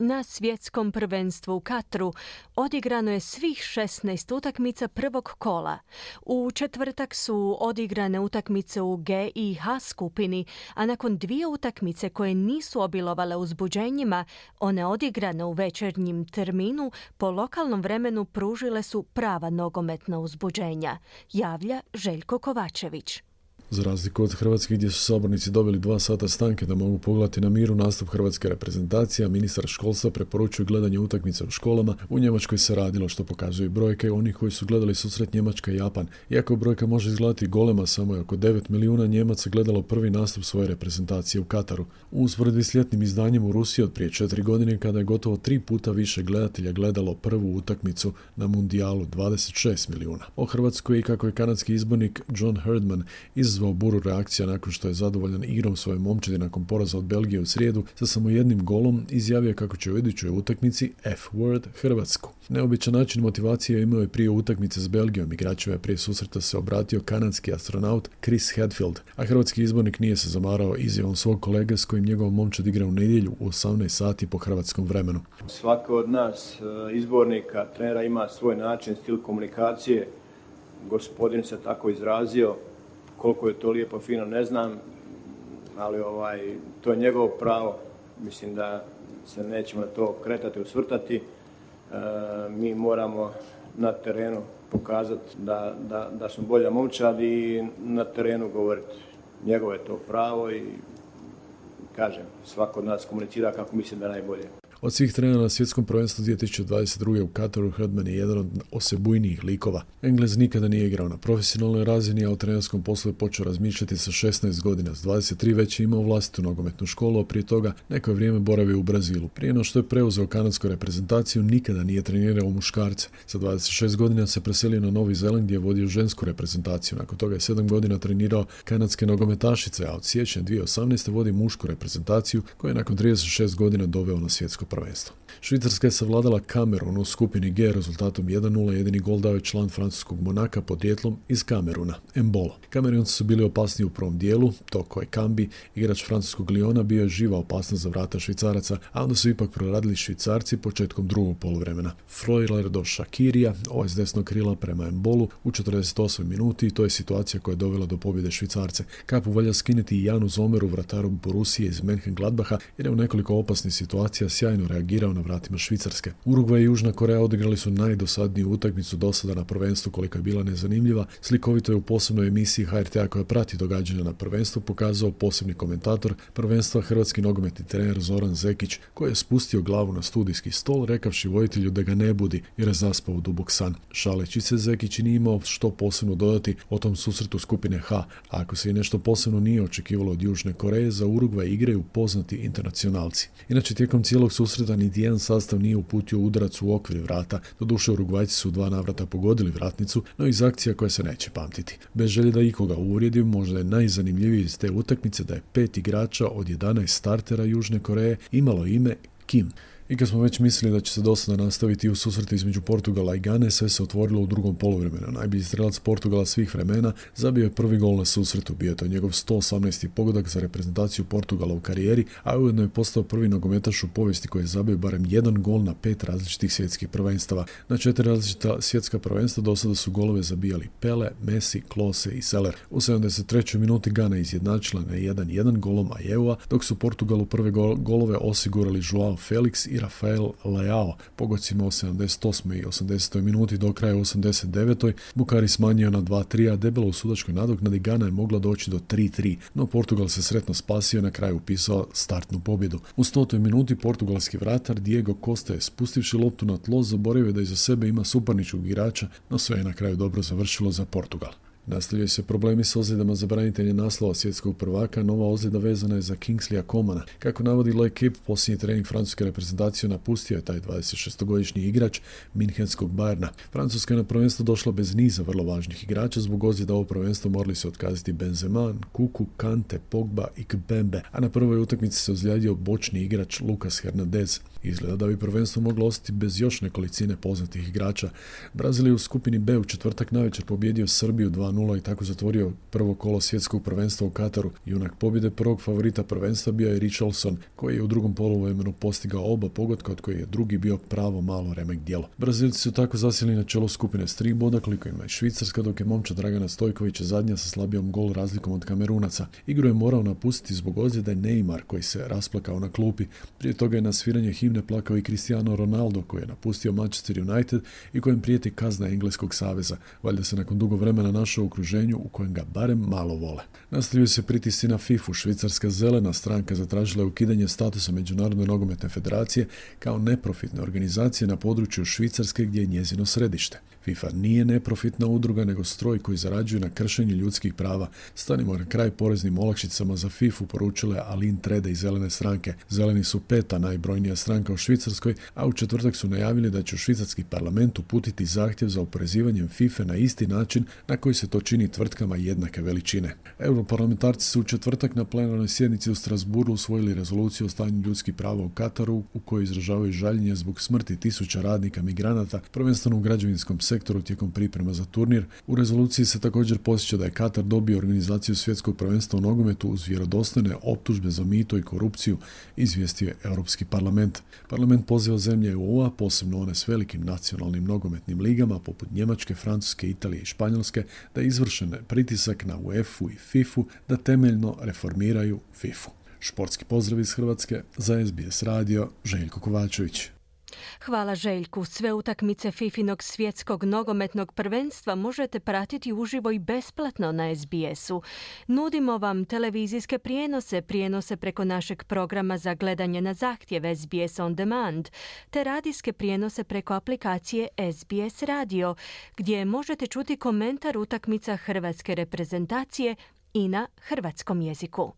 Na svjetskom prvenstvu u Katru odigrano je svih 16 utakmica prvog kola. U četvrtak su odigrane utakmice u G i H skupini, a nakon dvije utakmice koje nisu obilovale uzbuđenjima, one odigrane u večernjim terminu po lokalnom vremenu pružile su prava nogometna uzbuđenja, javlja Željko Kovačević. Za razliku od Hrvatske gdje su sabornici dobili dva sata stanke da mogu pogledati na miru nastup hrvatske reprezentacije, ministar školstva preporučuje gledanje utakmice u školama. U Njemačkoj se radilo što pokazuju brojke onih koji su gledali susret Njemačka i Japan. Iako brojka može izgledati golema, samo je oko 9 milijuna Njemaca gledalo prvi nastup svoje reprezentacije u Kataru. U usporedbi s ljetnim izdanjem u Rusiji od prije četiri godine kada je gotovo tri puta više gledatelja gledalo prvu utakmicu na mundijalu 26 milijuna. O Hrvatskoj i kako je kanadski izbornik John Herdman iz izazvao buru reakcija nakon što je zadovoljan igrom svoje momčadi nakon poraza od Belgije u srijedu sa samo jednim golom izjavio kako će u idućoj utakmici F-word Hrvatsku. Neobičan način motivacije imao je prije utakmice s Belgijom. Igračeva je prije susreta se obratio kanadski astronaut Chris Hadfield, a hrvatski izbornik nije se zamarao izjavom svog kolega s kojim njegov momčad igra u nedjelju u 18 sati po hrvatskom vremenu. Svako od nas e, izbornika, trenera ima svoj način, stil komunikacije. Gospodin se tako izrazio koliko je to lijepo fino ne znam, ali ovaj, to je njegovo pravo. Mislim da se nećemo to kretati, usvrtati. E, mi moramo na terenu pokazati da, da, da smo bolja momčad i na terenu govoriti. Njegovo je to pravo i kažem, svako od nas komunicira kako misli da je najbolje. Od svih trenera na svjetskom prvenstvu 2022. u Kataru Hrdman je jedan od osebujnijih likova. Englez nikada nije igrao na profesionalnoj razini, a o trenerskom poslu je počeo razmišljati sa 16 godina. S 23 već je imao vlastitu nogometnu školu, a prije toga neko je vrijeme boravio u Brazilu. Prije no što je preuzeo kanadsku reprezentaciju, nikada nije trenirao muškarce. Sa 26 godina se preselio na Novi Zeland gdje je vodio žensku reprezentaciju. Nakon toga je 7 godina trenirao kanadske nogometašice, a od siječnja 2018. vodi mušku reprezentaciju koja je nakon 36 godina doveo na svjetsko prvenstvo. Švicarska je savladala Kamerun u skupini G rezultatom 1-0. Jedini gol dao je član francuskog Monaka podrijetlom iz Kameruna, Embolo. Kamerunci su bili opasni u prvom dijelu, Toko je Kambi, igrač francuskog Liona, bio je živa opasnost za vrata Švicaraca, a onda su ipak proradili Švicarci početkom drugog poluvremena. Freuler do Shakirija, ovaj s desnog krila prema Embolu u 48 minuti i to je situacija koja je dovela do pobjede Švicarce. Kapu valja skiniti i Janu Zomeru, vrataru Borusije iz Gladbaha, jer je u nekoliko opasnih situacija sjajno reagirao na vratima Švicarske. Urugvaj i Južna Koreja odigrali su najdosadniju utakmicu do sada na prvenstvu koliko je bila nezanimljiva. Slikovito je u posebnoj emisiji HRT-a koja prati događanja na prvenstvu pokazao posebni komentator prvenstva hrvatski nogometni trener Zoran Zekić koji je spustio glavu na studijski stol rekavši vojitelju da ga ne budi jer je zaspao u dubok san. Šaleći se Zekić nije imao što posebno dodati o tom susretu skupine H, ako se i nešto posebno nije očekivalo od Južne Koreje, za Urugvaj igraju poznati internacionalci. Inače, tijekom cijelog susreta niti jedan sastav nije uputio udarac u okvir vrata. Doduše Urugvajci su dva navrata pogodili vratnicu, no iz akcija koja se neće pamtiti. Bez želje da ikoga uvrijedi, možda je najzanimljiviji iz te utakmice da je pet igrača od 11 startera Južne Koreje imalo ime Kim. I kad smo već mislili da će se dosadno nastaviti u susretu između Portugala i Gane, sve se otvorilo u drugom poluvremenu. Najbolji strelac Portugala svih vremena zabio je prvi gol na susretu. Bio je to njegov 118. pogodak za reprezentaciju Portugala u karijeri, a ujedno je postao prvi nogometaš u povijesti koji je zabio barem jedan gol na pet različitih svjetskih prvenstava. Na četiri različita svjetska prvenstva do sada su golove zabijali Pele, Messi, Klose i Seller. U 73. minuti Gana izjednačila na 1-1 golom Ajeua, dok su Portugalu prve golove osigurali Joao Felix i Rafael Leao pogocima u 78. i 80. minuti do kraja 89. Bukari smanjio na 2-3, a debelo u sudačkoj nadoknadi Gana je mogla doći do 3-3, no Portugal se sretno spasio i na kraju upisao startnu pobjedu. U 100. minuti portugalski vratar Diego Costa je spustivši loptu na tlo zaboravio da iza sebe ima suparničkog igrača, no sve je na kraju dobro završilo za Portugal. Nastavljaju se problemi s ozljedama za branitelje naslova svjetskog prvaka, nova ozljeda vezana je za Kingsleya Komana. Kako navodi L'Equipe, posljednji trening francuske reprezentacije napustio je taj 26-godišnji igrač Minhenskog Bayerna. Francuska je na prvenstvo došla bez niza vrlo važnih igrača, zbog ozljeda ovo prvenstvo morali se otkazati Benzema, Kuku, Kante, Pogba i Kbembe, a na prvoj utakmici se ozlijedio bočni igrač Lucas Hernandez. Izgleda da bi prvenstvo moglo ostati bez još nekolicine poznatih igrača. Brazil je u skupini B u četvrtak navečer pobjedio Srbiju 2 1-0 i tako zatvorio prvo kolo svjetskog prvenstva u Kataru. Junak pobjede prvog favorita prvenstva bio je Richarlson, koji je u drugom poluvremenu postigao oba pogotka, od koji je drugi bio pravo malo remek dijelo. Brazilci su tako zasjeli na čelo skupine s tri boda, koliko ima je Švicarska, dok je momča Dragana Stojkovića zadnja sa slabijom gol razlikom od Kamerunaca. Igru je morao napustiti zbog ozljeda Neymar, koji se rasplakao na klupi. Prije toga je na sviranje himne plakao i Cristiano Ronaldo, koji je napustio Manchester United i kojem prijeti kazna Engleskog saveza. Valjda se nakon dugo vremena našao okruženju u kojem ga barem malo vole. Nastavio se pritisci na FIFU. Švicarska zelena stranka zatražila je ukidanje statusa Međunarodne nogometne federacije kao neprofitne organizacije na području Švicarske gdje je njezino središte. FIFA nije neprofitna udruga, nego stroj koji zarađuje na kršenju ljudskih prava. Stanimo na kraj poreznim olakšicama za FIFA poručile Alin Trede i Zelene stranke. Zeleni su peta najbrojnija stranka u Švicarskoj, a u četvrtak su najavili da će u švicarski parlament uputiti zahtjev za oporezivanjem FIFA na isti način na koji se to čini tvrtkama jednake veličine. Europarlamentarci su u četvrtak na plenarnoj sjednici u Strasburu usvojili rezoluciju o stanju ljudskih prava u Kataru u kojoj izražavaju žaljenje zbog smrti tisuća radnika migranata, prvenstveno u građevinskom sektoru tijekom priprema za turnir. U rezoluciji se također posjeća da je Katar dobio organizaciju svjetskog prvenstva u nogometu uz vjerodostojne optužbe za mito i korupciju, izvijestio je Europski parlament. Parlament poziva zemlje EU-a, posebno one s velikim nacionalnim nogometnim ligama poput Njemačke, Francuske, Italije i Španjolske, da izvršene pritisak na UEFA i FIFA da temeljno reformiraju FIFA. Športski pozdrav iz Hrvatske za SBS radio Željko Kovačević. Hvala Željku. Sve utakmice Fifinog svjetskog nogometnog prvenstva možete pratiti uživo i besplatno na SBS-u. Nudimo vam televizijske prijenose, prijenose preko našeg programa za gledanje na zahtjev SBS On Demand, te radijske prijenose preko aplikacije SBS Radio, gdje možete čuti komentar utakmica hrvatske reprezentacije i na hrvatskom jeziku.